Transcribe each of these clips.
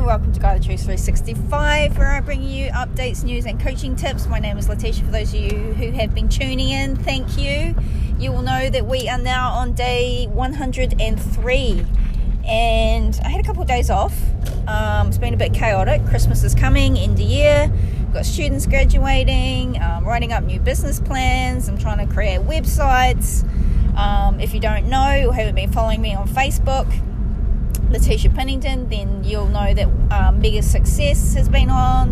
welcome to Guide the Truth 365, where I bring you updates, news, and coaching tips. My name is Letitia. For those of you who have been tuning in, thank you. You will know that we are now on day 103, and I had a couple of days off. Um, it's been a bit chaotic. Christmas is coming, end of year. We've got students graduating, um, writing up new business plans. I'm trying to create websites. Um, if you don't know or haven't been following me on Facebook, Letitia Pennington, then you'll know that um, Mega Success has been on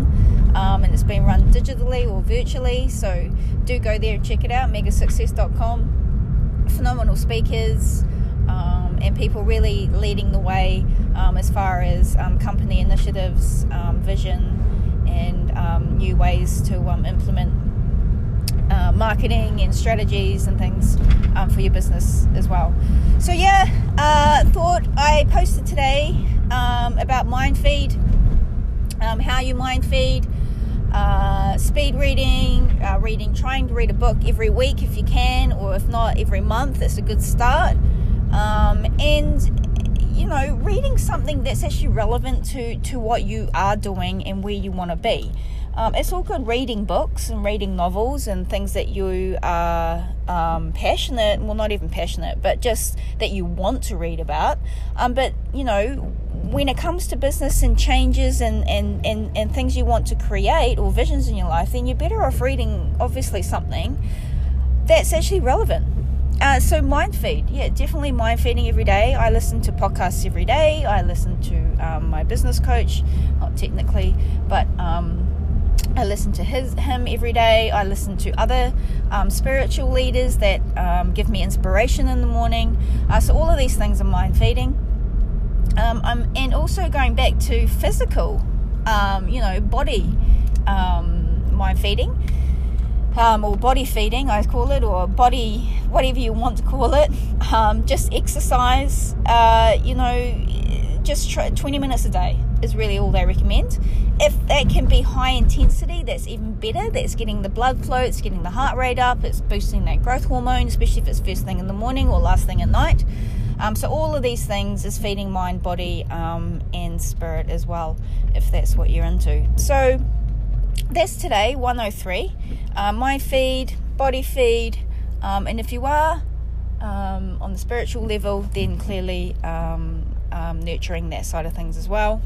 um, and it's been run digitally or virtually. So do go there and check it out, megasuccess.com. Phenomenal speakers um, and people really leading the way um, as far as um, company initiatives, um, vision, and new ways to implement marketing and strategies and things um, for your business as well. So, yeah, uh, thought I posted today um, about mind feed, um, how you mind feed, uh, speed reading, uh, reading, trying to read a book every week if you can, or if not, every month. It's a good start. Um, and you know, reading something that's actually relevant to, to what you are doing and where you want to be. Um, it's all good reading books and reading novels and things that you are um, passionate, well, not even passionate, but just that you want to read about. Um, but, you know, when it comes to business and changes and, and, and, and things you want to create or visions in your life, then you're better off reading, obviously, something that's actually relevant. Uh, so mind feed, yeah, definitely mind feeding every day. I listen to podcasts every day. I listen to um, my business coach, not technically, but um, I listen to his him every day. I listen to other um, spiritual leaders that um, give me inspiration in the morning. Uh, so all of these things are mind feeding. Um, and also going back to physical, um, you know, body um, mind feeding. Um, or body feeding, I call it, or body, whatever you want to call it. just exercise, uh, you know, just try 20 minutes a day is really all they recommend. If that can be high intensity, that's even better. That's getting the blood flow, it's getting the heart rate up, it's boosting that growth hormone, especially if it's first thing in the morning or last thing at night. Um, so, all of these things is feeding mind, body, um, and spirit as well, if that's what you're into. So, that's today, 103. Uh, mind feed, body feed, um, and if you are um, on the spiritual level, then clearly um, um, nurturing that side of things as well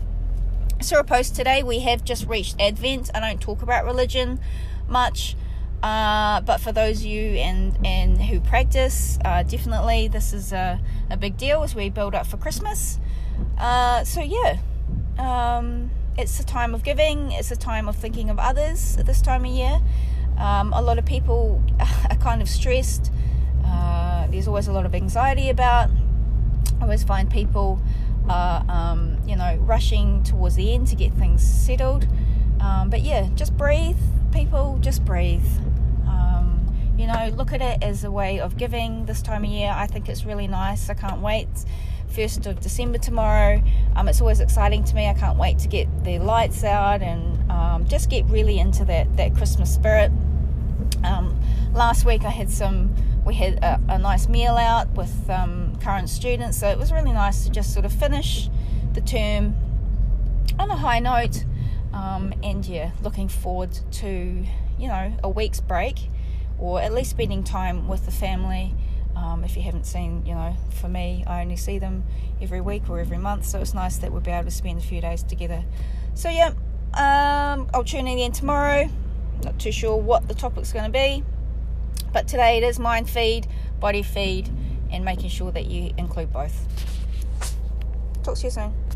saw a post today. We have just reached Advent. I don't talk about religion much, uh, but for those of you and and who practice, uh, definitely this is a, a big deal as we build up for Christmas. Uh, so yeah, um, it's a time of giving. It's a time of thinking of others at this time of year. Um, a lot of people are kind of stressed. Uh, there's always a lot of anxiety about. I always find people are, um, you know, rushing towards the end to get things settled. Um, but yeah, just breathe, people, just breathe. You know, look at it as a way of giving this time of year. I think it's really nice. I can't wait. 1st of December tomorrow. Um, it's always exciting to me. I can't wait to get the lights out and um, just get really into that, that Christmas spirit. Um, last week I had some we had a, a nice meal out with um, current students, so it was really nice to just sort of finish the term on a high note. Um, and yeah, looking forward to you know a week's break, or at least spending time with the family. Um, if you haven't seen, you know, for me, I only see them every week or every month, so it's nice that we'll be able to spend a few days together. So yeah, um, I'll tune in again tomorrow. Not too sure what the topic's going to be. But today it is mind feed, body feed, and making sure that you include both. Talk to you soon.